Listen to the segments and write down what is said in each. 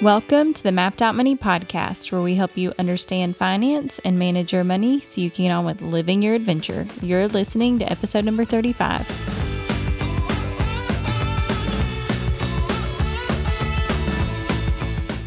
Welcome to the Mapped Out Money podcast, where we help you understand finance and manage your money so you can get on with living your adventure. You're listening to episode number 35.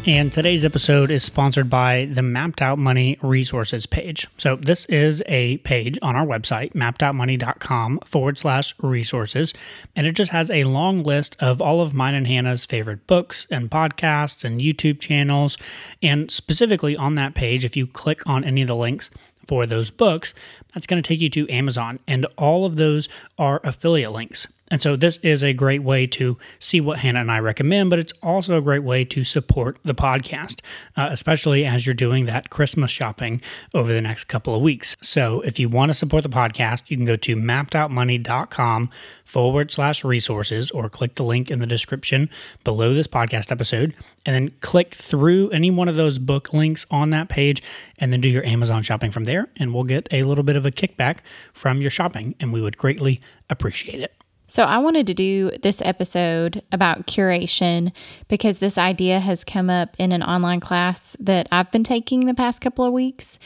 And today's episode is sponsored by the Mapped Out Money resources page. So, this is a page on our website, mappedoutmoney.com forward slash resources. And it just has a long list of all of mine and Hannah's favorite books and podcasts and YouTube channels. And specifically on that page, if you click on any of the links, for those books, that's going to take you to Amazon. And all of those are affiliate links. And so this is a great way to see what Hannah and I recommend, but it's also a great way to support the podcast, uh, especially as you're doing that Christmas shopping over the next couple of weeks. So if you want to support the podcast, you can go to mappedoutmoney.com forward slash resources or click the link in the description below this podcast episode and then click through any one of those book links on that page and then do your Amazon shopping from there. And we'll get a little bit of a kickback from your shopping and we would greatly appreciate it. So, I wanted to do this episode about curation because this idea has come up in an online class that I've been taking the past couple of weeks.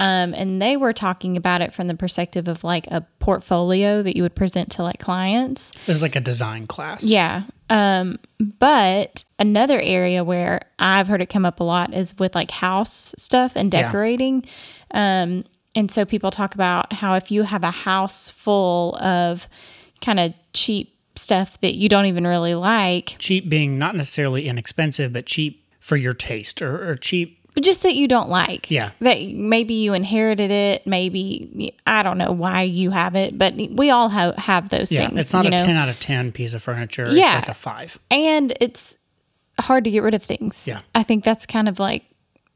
Um, and they were talking about it from the perspective of like a portfolio that you would present to like clients. This is like a design class. Yeah. Um, but another area where I've heard it come up a lot is with like house stuff and decorating. Yeah. Um, and so people talk about how if you have a house full of kind of cheap stuff that you don't even really like. Cheap being not necessarily inexpensive, but cheap for your taste or, or cheap just that you don't like. Yeah. That maybe you inherited it. Maybe, I don't know why you have it, but we all have, have those yeah, things. It's not a know? 10 out of 10 piece of furniture. Yeah. It's like a five. And it's hard to get rid of things. Yeah. I think that's kind of like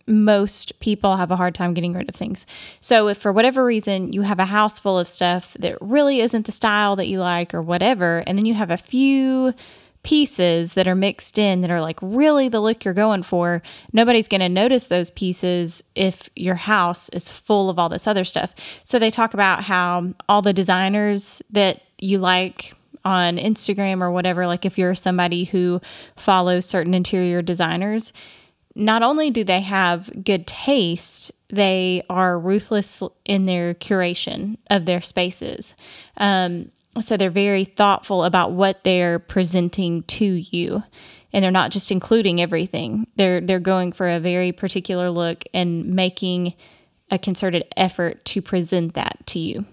most people have a hard time getting rid of things. So if for whatever reason you have a house full of stuff that really isn't the style that you like or whatever, and then you have a few pieces that are mixed in that are like really the look you're going for, nobody's going to notice those pieces if your house is full of all this other stuff. So they talk about how all the designers that you like on Instagram or whatever, like if you're somebody who follows certain interior designers, not only do they have good taste, they are ruthless in their curation of their spaces. Um, so they're very thoughtful about what they're presenting to you. And they're not just including everything. They're they're going for a very particular look and making a concerted effort to present that to you.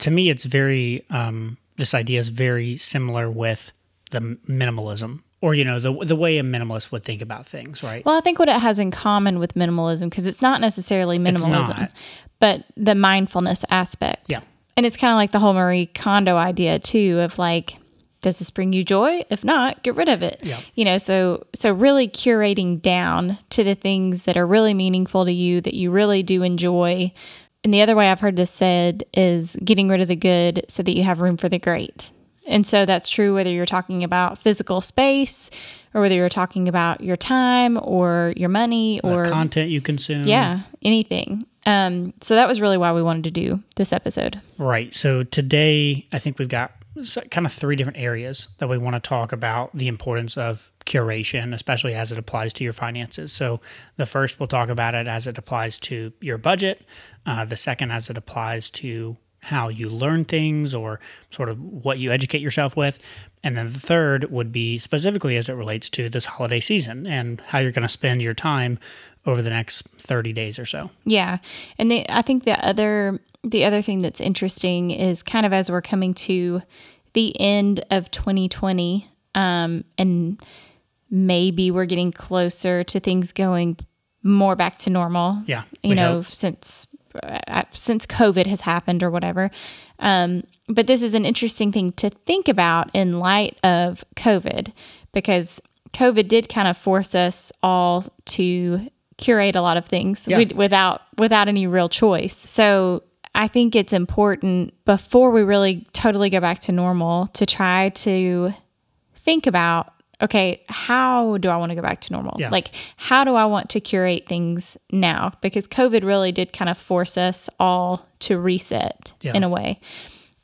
To me, it's very um, this idea is very similar with the minimalism or you know the the way a minimalist would think about things, right? Well, I think what it has in common with minimalism because it's not necessarily minimalism, not. but the mindfulness aspect. Yeah. And it's kind of like the whole Marie Kondo idea too of like does this bring you joy? If not, get rid of it. Yeah. You know, so so really curating down to the things that are really meaningful to you that you really do enjoy. And the other way I've heard this said is getting rid of the good so that you have room for the great. And so that's true whether you're talking about physical space or whether you're talking about your time or your money or the content you consume. Yeah, anything. Um, so that was really why we wanted to do this episode. Right. So today, I think we've got kind of three different areas that we want to talk about the importance of curation, especially as it applies to your finances. So, the first, we'll talk about it as it applies to your budget. Uh, the second, as it applies to how you learn things or sort of what you educate yourself with. And then the third would be specifically as it relates to this holiday season and how you're going to spend your time over the next 30 days or so. Yeah. And the, I think the other the other thing that's interesting is kind of as we're coming to the end of 2020 um, and maybe we're getting closer to things going more back to normal. Yeah. You know, hope. since since COVID has happened or whatever. Um, but this is an interesting thing to think about in light of COVID because COVID did kind of force us all to curate a lot of things yeah. without without any real choice. So I think it's important before we really totally go back to normal to try to think about okay, how do I want to go back to normal? Yeah. Like, how do I want to curate things now? Because COVID really did kind of force us all to reset yeah. in a way.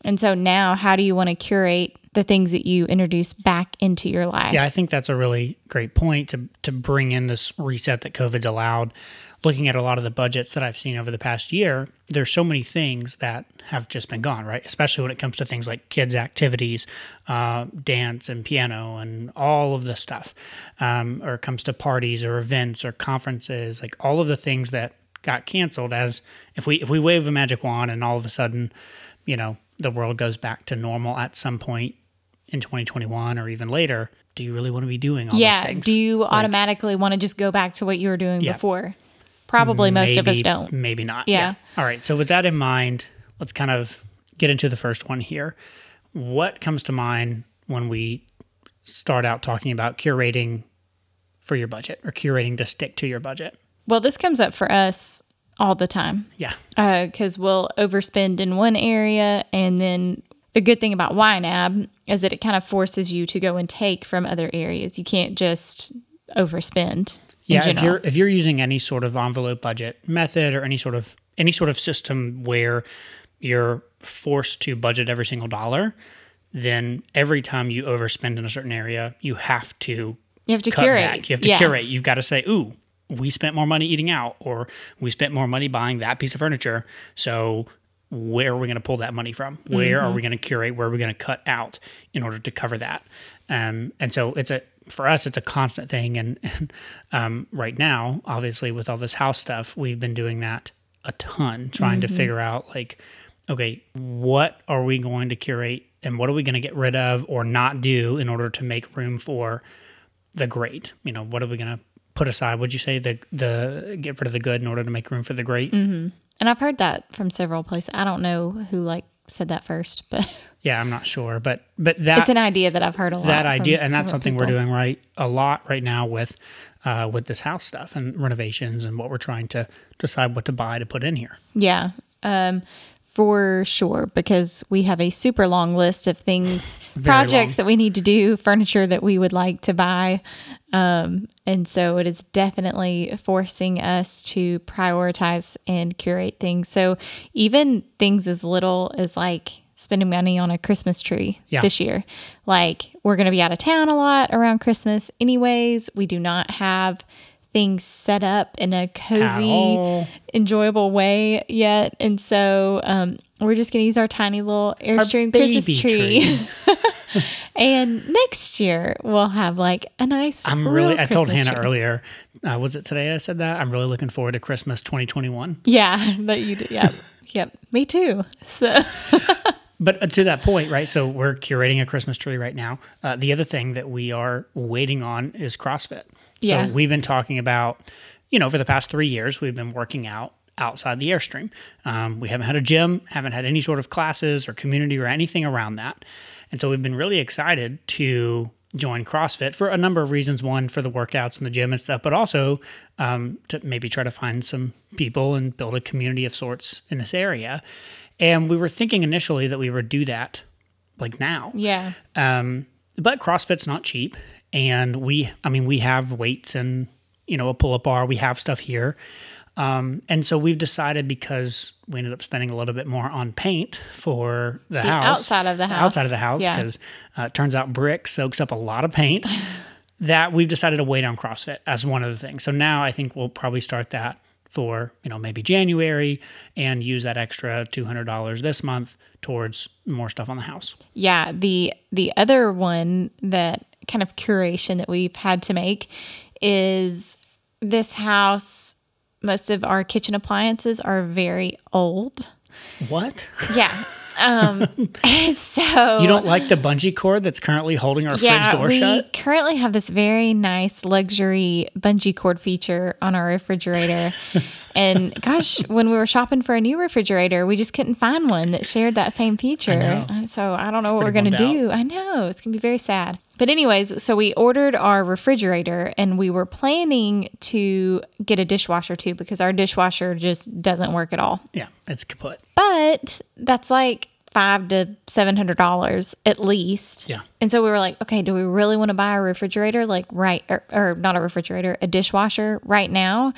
And so now, how do you want to curate the things that you introduce back into your life? Yeah, I think that's a really great point to to bring in this reset that COVID's allowed. Looking at a lot of the budgets that I've seen over the past year, there's so many things that have just been gone, right? Especially when it comes to things like kids' activities, uh, dance and piano, and all of the stuff, um, or it comes to parties or events or conferences, like all of the things that got canceled. As if we if we wave a magic wand and all of a sudden, you know, the world goes back to normal at some point in 2021 or even later, do you really want to be doing all yeah. those things? Do you automatically want to just go back to what you were doing Yeah. before? Probably most of us don't. Maybe not. Yeah. All right. So with that in mind, let's kind of get into the first one here. What comes to mind when we start out talking about curating for your budget or curating to stick to your budget? Well, this comes up for us all the time Yeah. Uh, because we'll overspend in one area. And then the good thing about YNAB is that it kind of forces you to go and take from other areas. You can't just overspend. Yeah, if you're if you're using any sort of envelope budget method or any sort of any sort of system where you're forced to budget every single dollar, then every time you overspend in a certain area, you have to you have to cut curate. back. You have to Yeah. curate. You've got to say, "Ooh, we spent more money eating out, or we spent more money buying that piece of furniture." So, where are we going to pull that money from? Where Mm-hmm. are we going to curate? Where are we going to cut out in order to cover that? Um, and so, it's a for us, it's a constant thing. And, and um, right now, obviously, with all this house stuff, we've been doing that a ton, trying Mm-hmm. to figure out like, okay, what are we going to curate, and what are we going to get rid of or not do in order to make room for the great. You know, what are we going to put aside? Would you say the the get rid of the good in order to make room for the great? And I've heard that from several places. I don't know who like said that first, but Yeah, I'm not sure, but but that it's an idea that I've heard a lot. that from idea, and that's something we're doing right a lot right now with uh, with this house stuff and renovations and what we're trying to decide what to buy to put in here. Yeah, um, for sure, because we have a super long list of things, projects long. that we need to do, furniture that we would like to buy. Um, and so it is definitely forcing us to prioritize and curate things. So even things as little as like spending money on a Christmas tree Yeah. this year. Like we're going to be out of town a lot around Christmas anyways. We do not have things set up in a cozy enjoyable way yet. And so um, we're just going to use our tiny little Airstream Christmas baby tree. and next year we'll have like a nice. I'm real really. I told Hannah tree. earlier. Uh, was it today? I said that I'm really looking forward to Christmas 2021. Yeah, that you did. Yep. yep. Me too. So But uh, to that point, right? So we're curating a Christmas tree right now. Uh, the other thing that we are waiting on is CrossFit. Yeah. So we've been talking about, you know, for the past three years, we've been working out outside the Airstream. Um, we haven't had a gym, haven't had any sort of classes or community or anything around that. And so we've been really excited to join CrossFit for a number of reasons. One, for the workouts in the gym and stuff, but also um, to maybe try to find some people and build a community of sorts in this area. And we were thinking initially that we would do that like now. yeah, Um, but CrossFit's not cheap, and we, I mean, we have weights and you know a pull-up bar. We have stuff here, um, and so we've decided because we ended up spending a little bit more on paint for the, house, outside of the house. outside of the house, Yeah. because uh, it turns out brick soaks up a lot of paint. that we've decided to wait on CrossFit as one of the things. So now I think we'll probably start that for you know maybe January and use that extra two hundred dollars this month towards more stuff on the house. yeah. The the other one that kind of curation that we've had to make is this house. Most of our kitchen appliances are very old. What? Yeah. Um, so You don't like the bungee cord that's currently holding our fridge door shut? we shut? currently have this very nice luxury bungee cord feature on our refrigerator. and gosh, when we were shopping for a new refrigerator, we just couldn't find one that shared that same feature. know. Uh, So I don't know what we're going to do. I know it's going to be very sad. But, anyways, so we ordered our refrigerator and we were planning to get a dishwasher too because our dishwasher just doesn't work at all. Yeah, it's kaput. But that's like five to seven hundred dollars at least. Yeah. And so we were like, okay, do we really want to buy a refrigerator, like right, or, or not a refrigerator, a dishwasher right now,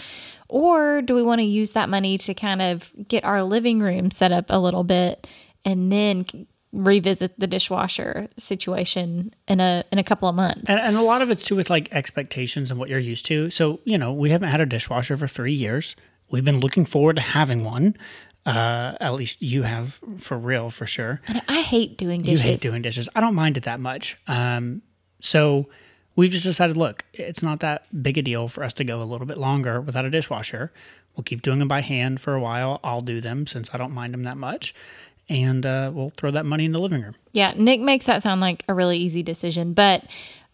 or do we want to use that money to kind of get our living room set up a little bit and then revisit the dishwasher situation in a in a couple of months. And, and a lot of it's too with like expectations and what you're used to. So, you know, we haven't had a dishwasher for three years. We've been looking forward to having one. Uh, at least you have for real, for sure. And I hate doing dishes. You hate doing dishes. I don't mind it that much. Um, so we've just decided, look, it's not that big a deal for us to go a little bit longer without a dishwasher. We'll keep doing them by hand for a while. I'll do them since I don't mind them that much. And uh, we'll throw that money in the living room. Yeah, Nick makes that sound like a really easy decision, but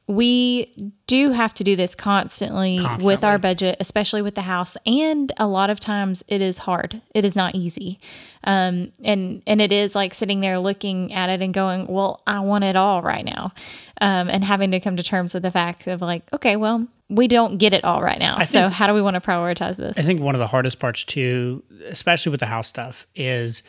we do have to do this constantly, Constantly. with our budget, especially with the house. And a lot of times it is hard. It is not easy. Um, and, and it is like sitting there looking at it and going, well, I want it all right now. Um, and having to come to terms with the fact of like, okay, well, we don't get it all right now. so how do we want to prioritize this? I think one of the hardest parts too, especially with the house stuff, is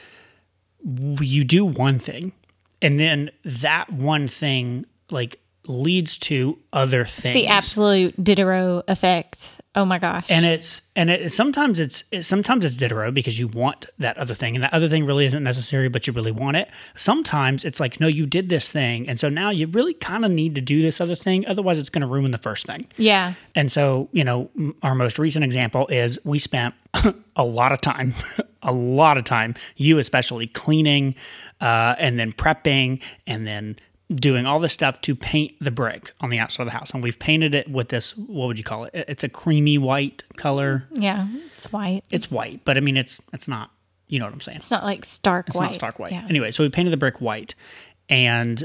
you do one thing, and then that one thing like leads to other things. the absolute Diderot effect. Oh my gosh. and it's and it sometimes it's it, sometimes it's Diderot because you want that other thing, and that other thing really isn't necessary, but you really want it. Sometimes it's like, no, you did this thing, and so now you really kind of need to do this other thing, otherwise it's going to ruin the first thing. yeah. And so, you know, our most recent example is we spent a lot of time, a lot of time, you especially cleaning uh, and then prepping and then doing all this stuff to paint the brick on the outside of the house. And we've painted it with this, what would you call it? It- It's a creamy white color. Yeah. It's white. It's white, but I mean, it's it's not, you know what I'm saying? It's not like stark It's white. not stark white. Yeah. Anyway, so we painted the brick white. And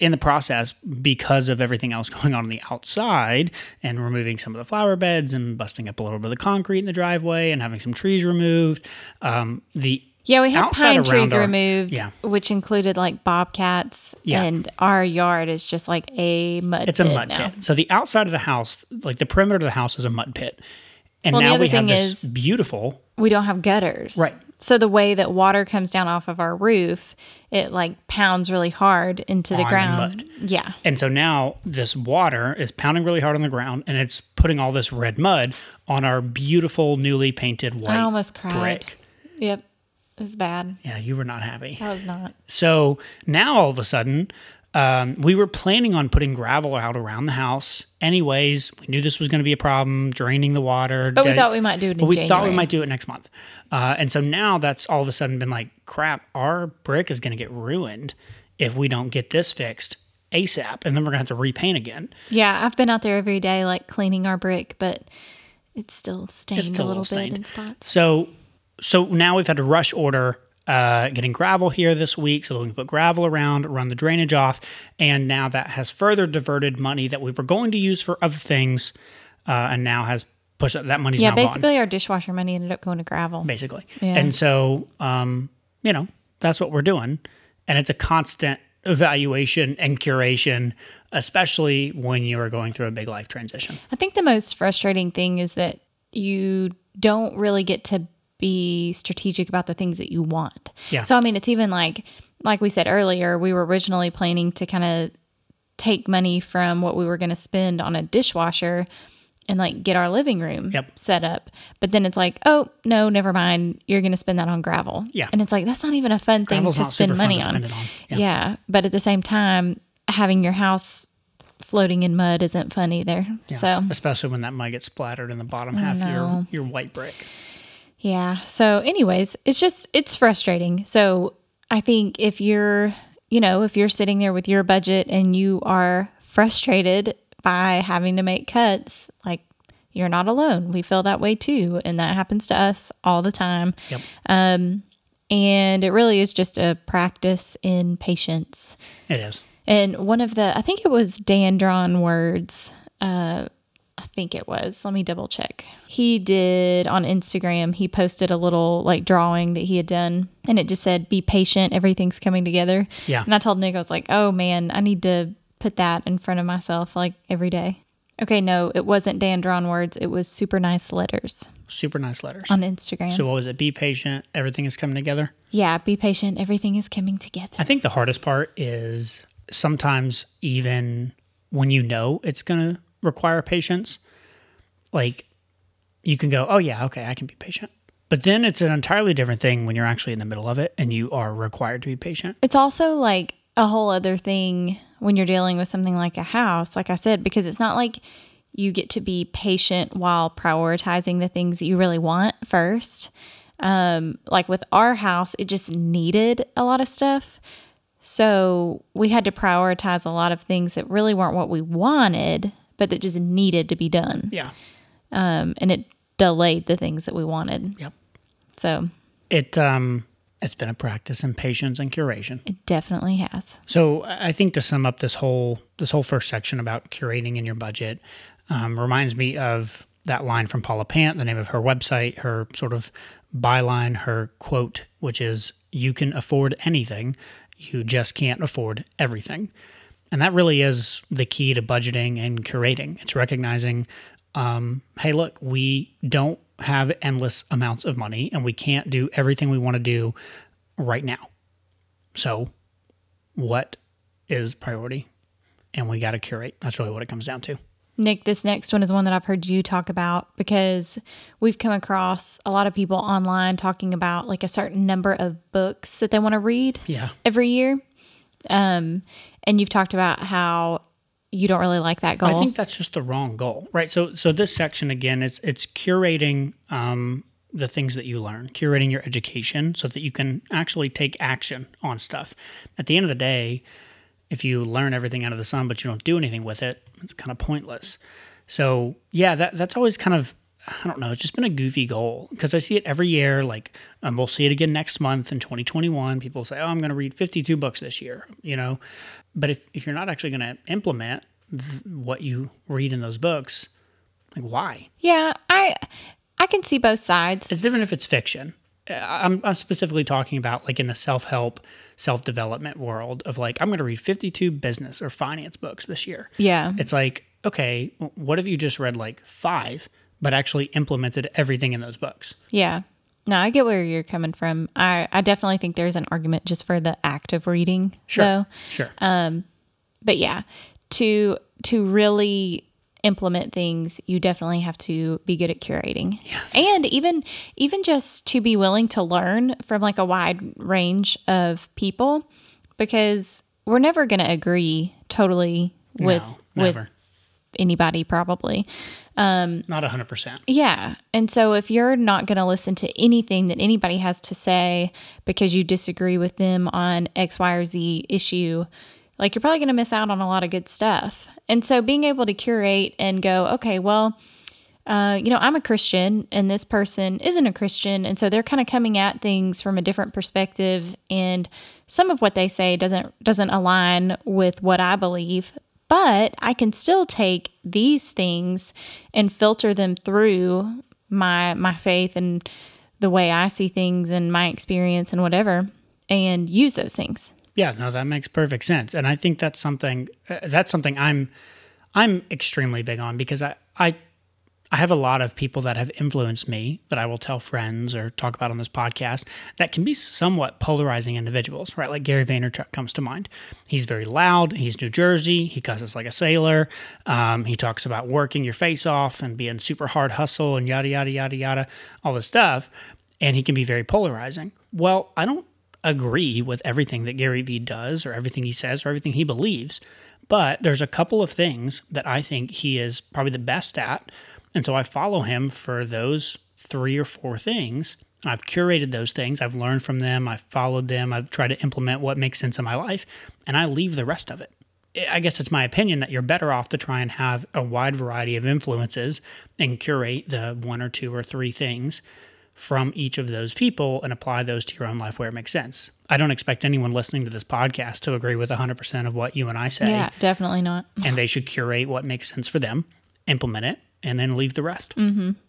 in the process, because of everything else going on on the outside and removing some of the flower beds and busting up a little bit of the concrete in the driveway and having some trees removed, um, the Yeah, we had pine trees our- removed, yeah. which included like bobcats, Yeah. and our yard is just like a mud. it's a pit mud now. pit. So the outside of the house, like the perimeter of the house, is a mud pit. And Well, the now we have this is- beautiful We don't have gutters, Right. So the way that water comes down off of our roof, it like pounds really hard into the the ground. mud. Yeah, And so now this water is pounding really hard on the ground and it's putting all this red mud on our beautiful newly painted white I almost cried. brick. Yep, it's bad. Yeah, you were not happy. I was not. So now all of a sudden, um, we were planning on putting gravel out around the house. Anyways, we knew this was going to be a problem, draining the water. But we thought we might do it But we thought we might do it next month. Uh, and so now that's all of a sudden been like, crap, our brick is going to get ruined if we don't get this fixed ASAP. And then we're going to have to repaint again. Yeah, I've been out there every day, like cleaning our brick, but it's still stained still a a little little bit in spots. So so now we've had to rush order uh, getting gravel here this week so we can put gravel around, run the drainage off, and now that has further diverted money that we were going to use for other things, uh, and now has pushed that, that money's Yeah, now gone, basically our dishwasher money ended up going to gravel. basically. Yeah. And so, um, you know, that's what we're doing, and it's a constant evaluation and curation, especially when you are going through a big life transition. I think the most frustrating thing is that you don't really get to be strategic about the things that you want. Yeah. So I mean, it's even like like we said earlier, we were originally planning to kind of take money from what we were going to spend on a dishwasher and like get our living room Yep. set up. But then it's like, oh no, never mind. You're going to spend that on gravel. Yeah. And it's like that's not even a fun thing to spend money to on. spend on. Yeah. Yeah. But at the same time, having your house floating in mud isn't fun either. Yeah. So especially when that mud gets splattered in the bottom half of your, your white brick. Yeah. So, anyways, it's just, it's frustrating. So, I think if you're, you know, if you're sitting there with your budget and you are frustrated by having to make cuts, like you're not alone. We feel that way too. And that happens to us all the time. Yep. Um, and it really is just a practice in patience. It is. And one of the, I think it was Dan Drawn words. Uh, I think it was. Let me double check. He did on Instagram, he posted a little like drawing that he had done and it just said, be patient, everything's coming together. Yeah. And I told Nick, I was like, oh man, I need to put that in front of myself like every day. Okay, no, it wasn't Dan Drawn words. It was super nice letters Super nice letters. on Instagram. So what was it? Be patient. Everything is coming together. yeah, be patient, everything is coming together. I think the hardest part is sometimes even when you know it's going to require patience, like you can go, oh yeah, okay, I can be patient. But then it's an entirely different thing when you're actually in the middle of it and you are required to be patient. It's also like a whole other thing when you're dealing with something like a house, like I said, because it's not like you get to be patient while prioritizing the things that you really want first. Um, like with our house, it just needed a lot of stuff. So we had to prioritize a lot of things that really weren't what we wanted, but that just needed to be done. Yeah. Um, and it delayed the things that we wanted. Yep. So It um it's been a practice in patience and curation. it definitely has. So I think to sum up this whole this whole first section about curating in your budget um, reminds me of that line from Paula Pant, the name of her website, her sort of byline, her quote, which is "You can afford anything, you just can't afford everything." And that really is the key to budgeting and curating. It's recognizing, um, hey, look, we don't have endless amounts of money, and we can't do everything we want to do right now. So what is priority and we got to curate that's really what it comes down to Nick, this next one is one that I've heard you talk about because we've come across a lot of people online talking about like a certain number of books that they want to read yeah every year. Um, and you've talked about how you don't really like that goal. i think that's just the wrong goal right? So so this section again it's it's curating um the things that you learn curating your education so that you can actually take action on stuff. At the end of the day if you learn everything out of the sun but you don't do anything with it it's kind of pointless. So yeah that that's always kind of I don't know. It's just been a goofy goal because I see it every year. Like, um, we'll see it again next month in 2021. People say, "Oh, I'm going to read 52 books this year," you know. But if if you're not actually going to implement th- what you read in those books, like why? yeah, I I can see both sides. It's different if it's fiction. Uh, I'm, I'm specifically talking about like in the self help, self development world of like I'm going to read 52 business or finance books this year. Yeah. It's like okay, what if you just read like five, but actually implemented everything in those books? Yeah. No, I get where you're coming from. I, I definitely think there's an argument just for the act of reading, Sure, though. sure. Um, but yeah, to to really implement things, you definitely have to be good at curating. Yes. And even even just to be willing to learn from like a wide range of people because we're never going to agree totally with no, with anybody probably. Not 100%. Yeah. And so if you're not going to listen to anything that anybody has to say because you disagree with them on X, Y, or Z issue, like you're probably going to miss out on a lot of good stuff. And so being able to curate and go, okay, well, uh, you know, I'm a Christian and this person isn't a Christian. And so they're kind of coming at things from a different perspective. And some of what they say doesn't doesn't align with what I believe. But I can still take these things and filter them through my my faith and the way I see things and my experience and whatever and use those things. Yeah, no, that makes perfect sense, and I think that's something uh, that's something I'm I'm extremely big on because I I I have a lot of people that have influenced me that I will tell friends or talk about on this podcast that can be somewhat polarizing individuals, right? Like Gary Vaynerchuk comes to mind. He's very loud. He's New Jersey. He cusses like a sailor. Um, he talks about working your face off and being super hard hustle and yada yada yada yada, all this stuff, and he can be very polarizing. Well, I don't agree with everything that Gary Vee does or everything he says or everything he believes. But there's a couple of things that I think he is probably the best at. And so I follow him for those three or four things. I've curated those things. I've learned from them. I've followed them. I've tried to implement what makes sense in my life. And I leave the rest of it. I guess it's my opinion that you're better off to try and have a wide variety of influences and curate the one or two or three things from each of those people and apply those to your own life where it makes sense. I don't expect anyone listening to this podcast to agree with 100% of what you and I say. Yeah, definitely not. And they should curate what makes sense for them, implement it, and then leave the rest.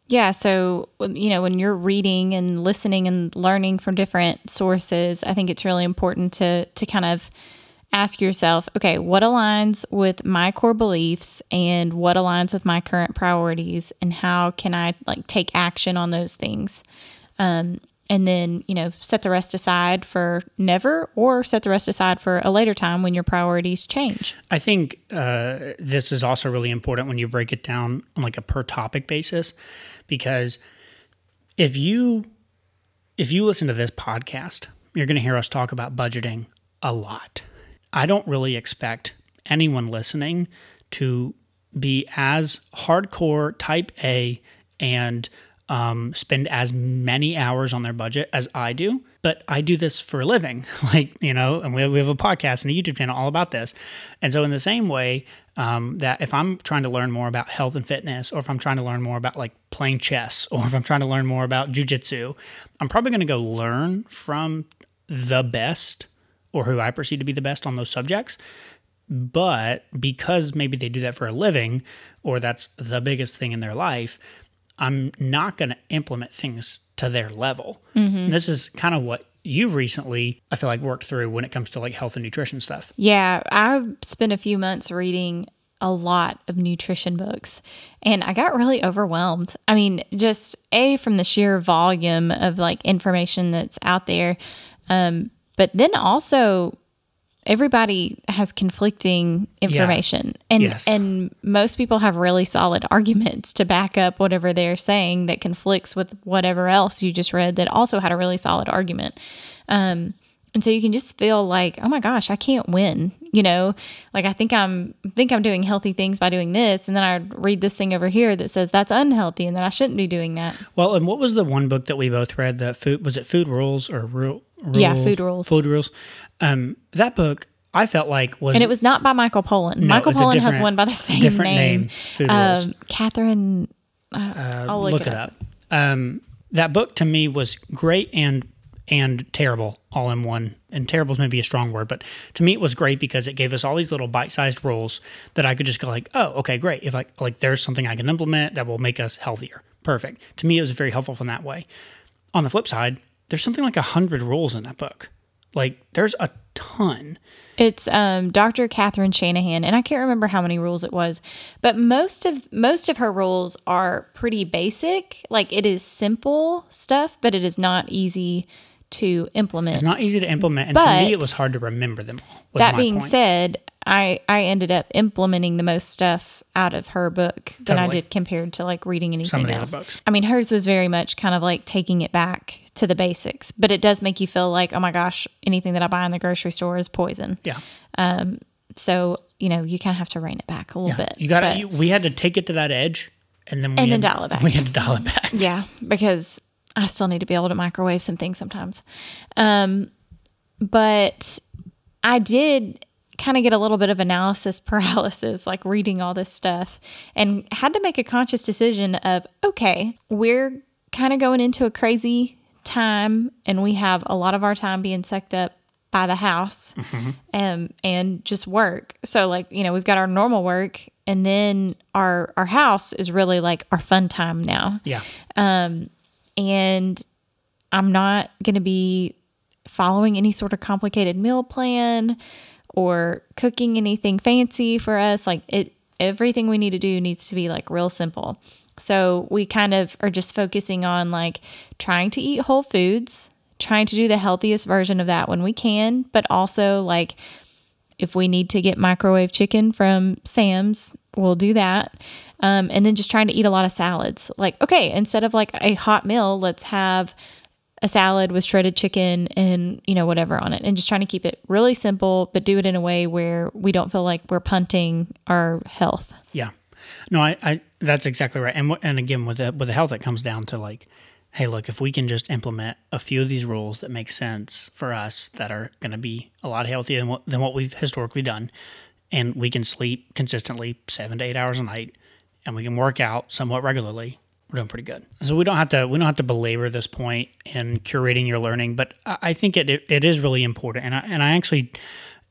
Yeah, so you know, when you're reading and listening and learning from different sources, I think it's really important to to kind of ask yourself, okay, what aligns with my core beliefs and what aligns with my current priorities and how can I like take action on those things? Um and then, you know, set the rest aside for never or set the rest aside for a later time when your priorities change. I think uh, this is also really important when you break it down on like a per topic basis, because if you if you listen to this podcast, you're going to hear us talk about budgeting a lot. I don't really expect anyone listening to be as hardcore type A and um, spend as many hours on their budget as I do. But I do this for a living, like, you know, and we have, we have a podcast and a YouTube channel all about this. And so, in the same way, um, that if I'm trying to learn more about health and fitness, or if I'm trying to learn more about like playing chess, or if I'm trying to learn more about jujitsu, I'm probably going to go learn from the best or who I perceive to be the best on those subjects. But because maybe they do that for a living, or that's the biggest thing in their life, I'm not going to implement things to their level. Mm-hmm. This is kind of what you've recently, I feel like, worked through when it comes to like health and nutrition stuff. Yeah, I've spent a few months reading a lot of nutrition books and I got really overwhelmed. I mean, just A, from the sheer volume of like information that's out there. Um, but then also everybody has conflicting information yeah. and yes. and most people have really solid arguments to back up whatever they're saying that conflicts with whatever else you just read that also had a really solid argument um, and so you can just feel like oh my gosh i can't win you know like i think i'm think i'm doing healthy things by doing this and then i read this thing over here that says that's unhealthy and that i shouldn't be doing that well and what was the one book that we both read that food was it food rules or rule yeah, food rules. Food rules. Um, that book I felt like was, and it was not by Michael Pollan. No, Michael Pollan has one by the same different name. name food um, rules. Catherine. Uh, uh, I'll look, look it, up. up. Um, that book to me was great and and terrible all in one. And terrible is maybe a strong word, but to me it was great because it gave us all these little bite-sized rules that I could just go like, oh, okay, great. If I like, there's something I can implement that will make us healthier. Perfect. To me, it was very helpful from that way. On the flip side, there's something like a hundred rules in that book. Like there's a ton. It's um, Dr. Catherine Shanahan, and I can't remember how many rules it was, but most of most of her rules are pretty basic. Like it is simple stuff, but it is not easy to implement. It's not easy to implement, and but, to me, it was hard to remember them all. That being point. said, I I ended up implementing the most stuff out of her book than. I did compared to like reading anything else. I mean, hers was very much kind of like taking it back to the basics, but it does make you feel like, oh my gosh, anything that I buy in the grocery store is poison. Yeah. Um. So you know, you kind of have to rein it back a little yeah. bit. You got. We had to take it to that edge, and then we and had, then dial it back. We had to dial it back. Yeah, because I still need to be able to microwave some things sometimes. Um, but I did kind of get a little bit of analysis paralysis, like reading all this stuff, and had to make a conscious decision of okay, we're kind of going into a crazy time, and we have a lot of our time being sucked up by the house mm-hmm. and um, and just work. So like you know we've got our normal work, and then our our house is really like our fun time now. Yeah. Um, and I'm not going to be following any sort of complicated meal plan or cooking anything fancy for us. Like it, everything we need to do needs to be like real simple. So we kind of are just focusing on like trying to eat whole foods, trying to do the healthiest version of that when we can, but also like if we need to get microwave chicken from Sam's, we'll do that. Um, and then just trying to eat a lot of salads. Like, okay, instead of like a hot meal, let's have a salad with shredded chicken and you know whatever on it and just trying to keep it really simple but do it in a way where we don't feel like we're punting our health. Yeah. No i, I that's exactly right. And and again with the with the health it comes down to like hey look if we can just implement a few of these rules that make sense for us that are going to be a lot healthier than what, than what we've historically done and we can sleep consistently seven to eight hours a night and we can work out somewhat regularly we're doing pretty good. So we don't have to we don't have to belabor this point in curating your learning, but I think it it, is really important, and I, and I actually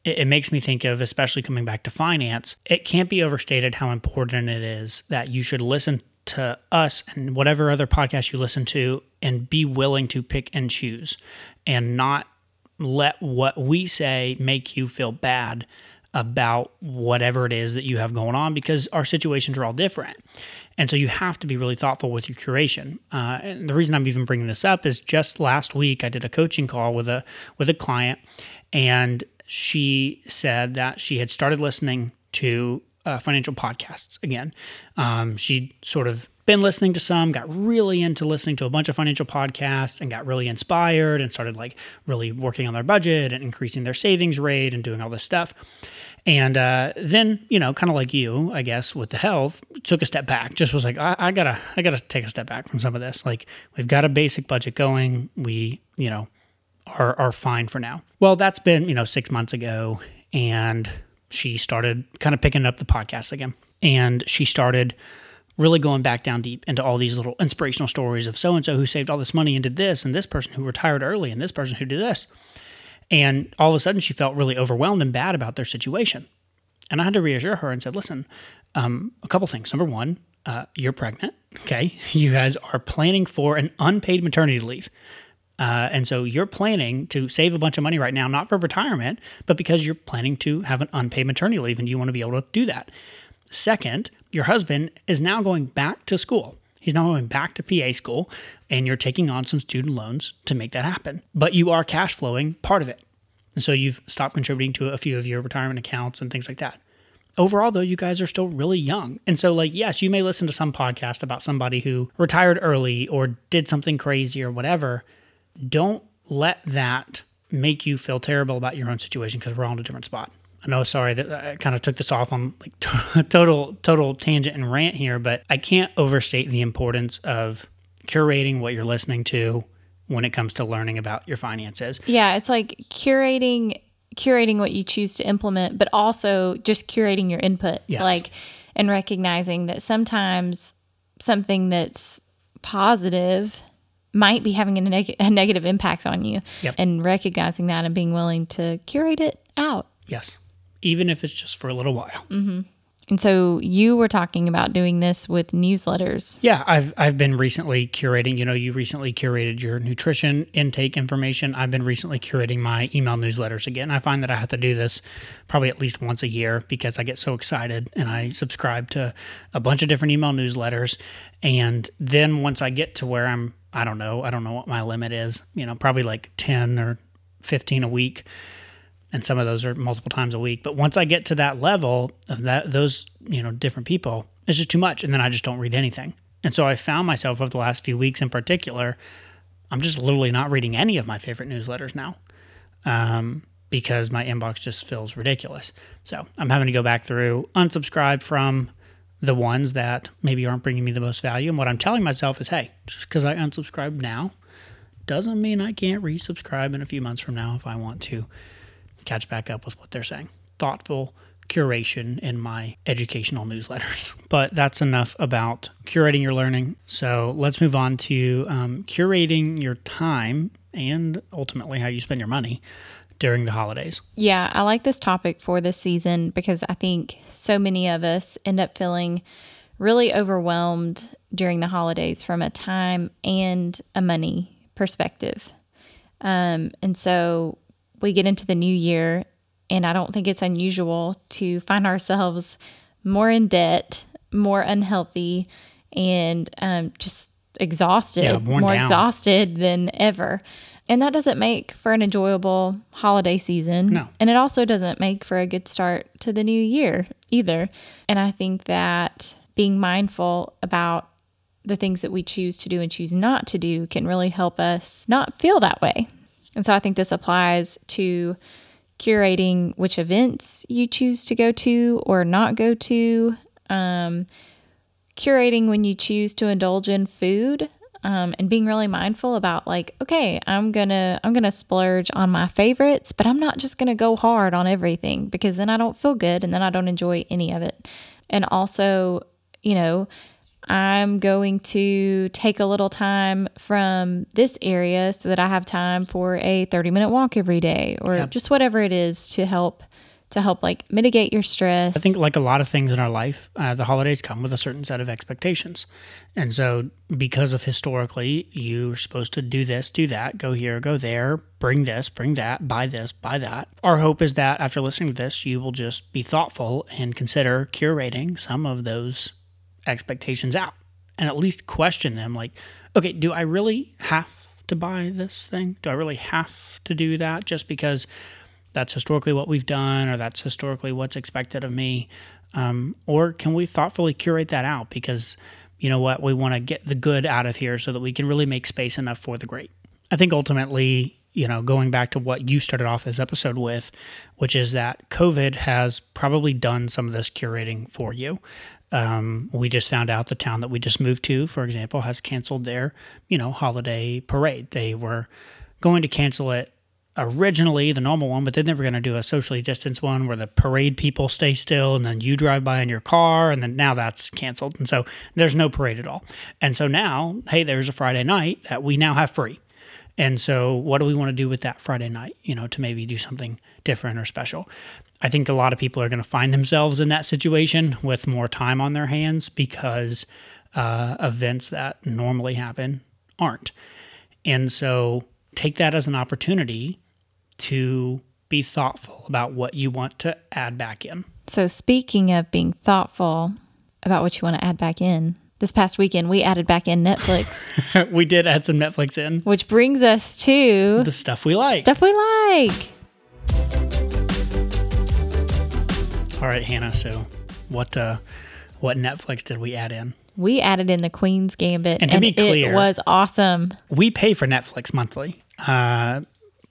it, it makes me think of especially coming back to finance. It can't be overstated how important it is that you should listen to us and whatever other podcast you listen to, and be willing to pick and choose, and not let what we say make you feel bad about whatever it is that you have going on because our situations are all different. And so you have to be really thoughtful with your curation. Uh, and the reason I'm even bringing this up is just last week I did a coaching call with a with a client, and she said that she had started listening to uh, financial podcasts again. Um, she sort of been listening to some, got really into listening to a bunch of financial podcasts and got really inspired and started like really working on their budget and increasing their savings rate and doing all this stuff. And uh, then, you know, kind of like you, I guess, with the health, took a step back. Just was like, I, I gotta, I gotta take a step back from some of this. Like, we've got a basic budget going. We, you know, are are fine for now. Well, that's been, you know, six months ago, and she started kind of picking up the podcast again, and she started really going back down deep into all these little inspirational stories of so and so who saved all this money and did this, and this person who retired early, and this person who did this. And all of a sudden, she felt really overwhelmed and bad about their situation. And I had to reassure her and said, listen, um, a couple things. Number one, uh, you're pregnant. Okay. You guys are planning for an unpaid maternity leave. Uh, and so you're planning to save a bunch of money right now, not for retirement, but because you're planning to have an unpaid maternity leave and you want to be able to do that. Second, your husband is now going back to school. He's now going back to PA school, and you're taking on some student loans to make that happen. But you are cash flowing part of it. And so you've stopped contributing to a few of your retirement accounts and things like that. Overall, though, you guys are still really young. And so, like, yes, you may listen to some podcast about somebody who retired early or did something crazy or whatever. Don't let that make you feel terrible about your own situation because we're all in a different spot. I know, sorry that I kind of took this off on like total total tangent and rant here, but I can't overstate the importance of curating what you're listening to when it comes to learning about your finances. Yeah, it's like curating curating what you choose to implement, but also just curating your input. Yes. Like and recognizing that sometimes something that's positive might be having a, neg- a negative impact on you Yep. and recognizing that and being willing to curate it out. Yes. Even if it's just for a little while. Mm-hmm. And so you were talking about doing this with newsletters. Yeah, I've I've been recently curating. You know, you recently curated your nutrition intake information. I've been recently curating my email newsletters again. I find that I have to do this probably at least once a year because I get so excited and I subscribe to a bunch of different email newsletters. And then once I get to where I'm, I don't know, I don't know what my limit is. You know, probably like ten or fifteen a week and some of those are multiple times a week. But once I get to that level of that, those you know different people, it's just too much, and then I just don't read anything. And so I found myself over the last few weeks, in particular, I'm just literally not reading any of my favorite newsletters now, um, because my inbox just feels ridiculous. So I'm having to go back through, unsubscribe from the ones that maybe aren't bringing me the most value. And what I'm telling myself is, hey, just because I unsubscribe now doesn't mean I can't resubscribe in a few months from now if I want to catch back up with what they're saying. Thoughtful curation in my educational newsletters. But that's enough about curating your learning. So let's move on to um, curating your time and ultimately how you spend your money during the holidays. Yeah, I like this topic for this season because I think so many of us end up feeling really overwhelmed during the holidays from a time and a money perspective. Um, and so we get into the new year, and I don't think it's unusual to find ourselves more in debt, more unhealthy, and um, just exhausted, yeah, more down. exhausted than ever. And that doesn't make for an enjoyable holiday season. No. And it also doesn't make for a good start to the new year either. And I think that being mindful about the things that we choose to do and choose not to do can really help us not feel that way. And so I think this applies to curating which events you choose to go to or not go to, um, curating when you choose to indulge in food. Um, and being really mindful about like okay i'm gonna i'm gonna splurge on my favorites but i'm not just gonna go hard on everything because then i don't feel good and then i don't enjoy any of it and also you know i'm going to take a little time from this area so that i have time for a 30 minute walk every day or just whatever it is to help to help like mitigate your stress I think, like a lot of things in our life, uh, the holidays come with a certain set of expectations. And so, because of historically, you're supposed to do this, do that, go here, go there, bring this, bring that, buy this, buy that. Our hope is that after listening to this, you will just be thoughtful and consider curating some of those expectations out and at least question them like, okay, do I really have to buy this thing? Do I really have to do that just because that's historically what we've done or that's historically what's expected of me? Um, or can we thoughtfully curate that out? Because, you know what, we want to get the good out of here so that we can really make space enough for the great. I think ultimately, you know, going back to what you started off this episode with, which is that COVID has probably done some of this curating for you. Um, we just found out the town that we just moved to, for example, has canceled their, you know, holiday parade. They were going to cancel it originally, the normal one, but then they were going to do a socially distanced one where the parade people stay still and then you drive by in your car, and then now that's canceled. And so there's no parade at all. And so now, hey, there's a Friday night that we now have free. And so, what do we want to do with that Friday night, you know, to maybe do something different or special? I think a lot of people are going to find themselves in that situation with more time on their hands because uh, events that normally happen aren't. And so, take that as an opportunity to be thoughtful about what you want to add back in. So, speaking of being thoughtful about what you want to add back in, this past weekend we added back in Netflix. we did add some Netflix in. Which brings us to the stuff we like. Stuff we like. All right, Hannah. So, what uh, what Netflix did we add in? We added in the Queen's Gambit, and to and be clear, it was awesome. We pay for Netflix monthly. Uh,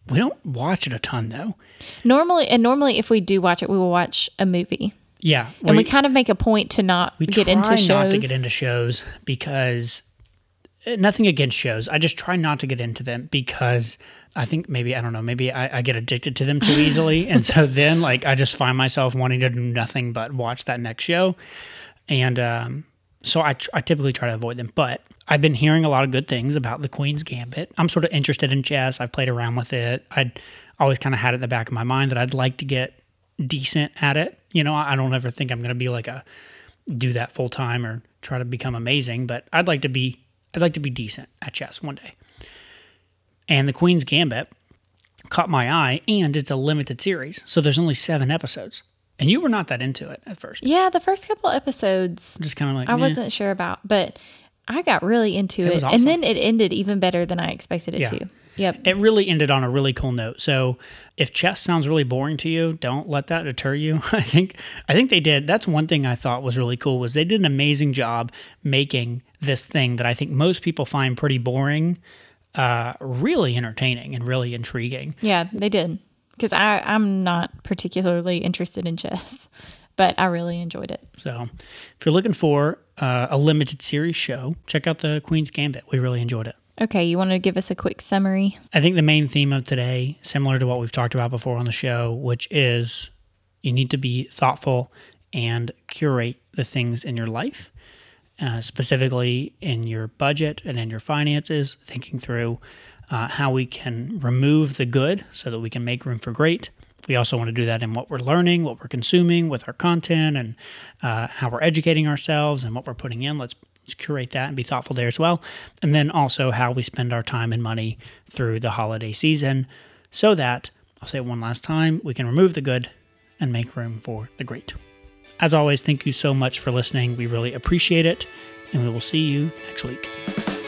we don't watch it a ton though. Normally, and normally, if we do watch it, we will watch a movie. Yeah, and we kind of make a point to not we get into shows. Not to get into shows because eh, nothing against shows. I just try not to get into them because I think maybe I don't know. Maybe I, I get addicted to them too easily, and so then like I just find myself wanting to do nothing but watch that next show, and um, so I, I typically try to avoid them. But I've been hearing a lot of good things about the Queen's Gambit. I'm sort of interested in chess. I've played around with it. I'd always kind of had it in the back of my mind that I'd like to get decent at it. You know, I don't ever think I'm going to be like a do that full time or try to become amazing, but I'd like to be I'd like to be decent at chess one day. And the Queen's Gambit caught my eye and it's a limited series. So there's only 7 episodes. And you were not that into it at first. Yeah, the first couple episodes just kind of like I wasn't sure about, but I got really into it, it awesome. and then it ended even better than I expected it yeah. to. Yep. It really ended on a really cool note. So if chess sounds really boring to you, don't let that deter you. I think I think they did. That's one thing I thought was really cool was they did an amazing job making this thing that I think most people find pretty boring, uh, really entertaining and really intriguing. Yeah, they did. Because I I'm not particularly interested in chess, but I really enjoyed it. So if you're looking for uh, a limited series show, check out the Queen's Gambit. We really enjoyed it. Okay, you want to give us a quick summary? I think the main theme of today, similar to what we've talked about before on the show, which is you need to be thoughtful and curate the things in your life, uh, specifically in your budget and in your finances, thinking through uh, how we can remove the good so that we can make room for great. We also want to do that in what we're learning, what we're consuming with our content, and uh, how we're educating ourselves and what we're putting in. Let's curate that and be thoughtful there as well. And then also how we spend our time and money through the holiday season so that, I'll say it one last time, we can remove the good and make room for the great. As always, thank you so much for listening. We really appreciate it, and we will see you next week.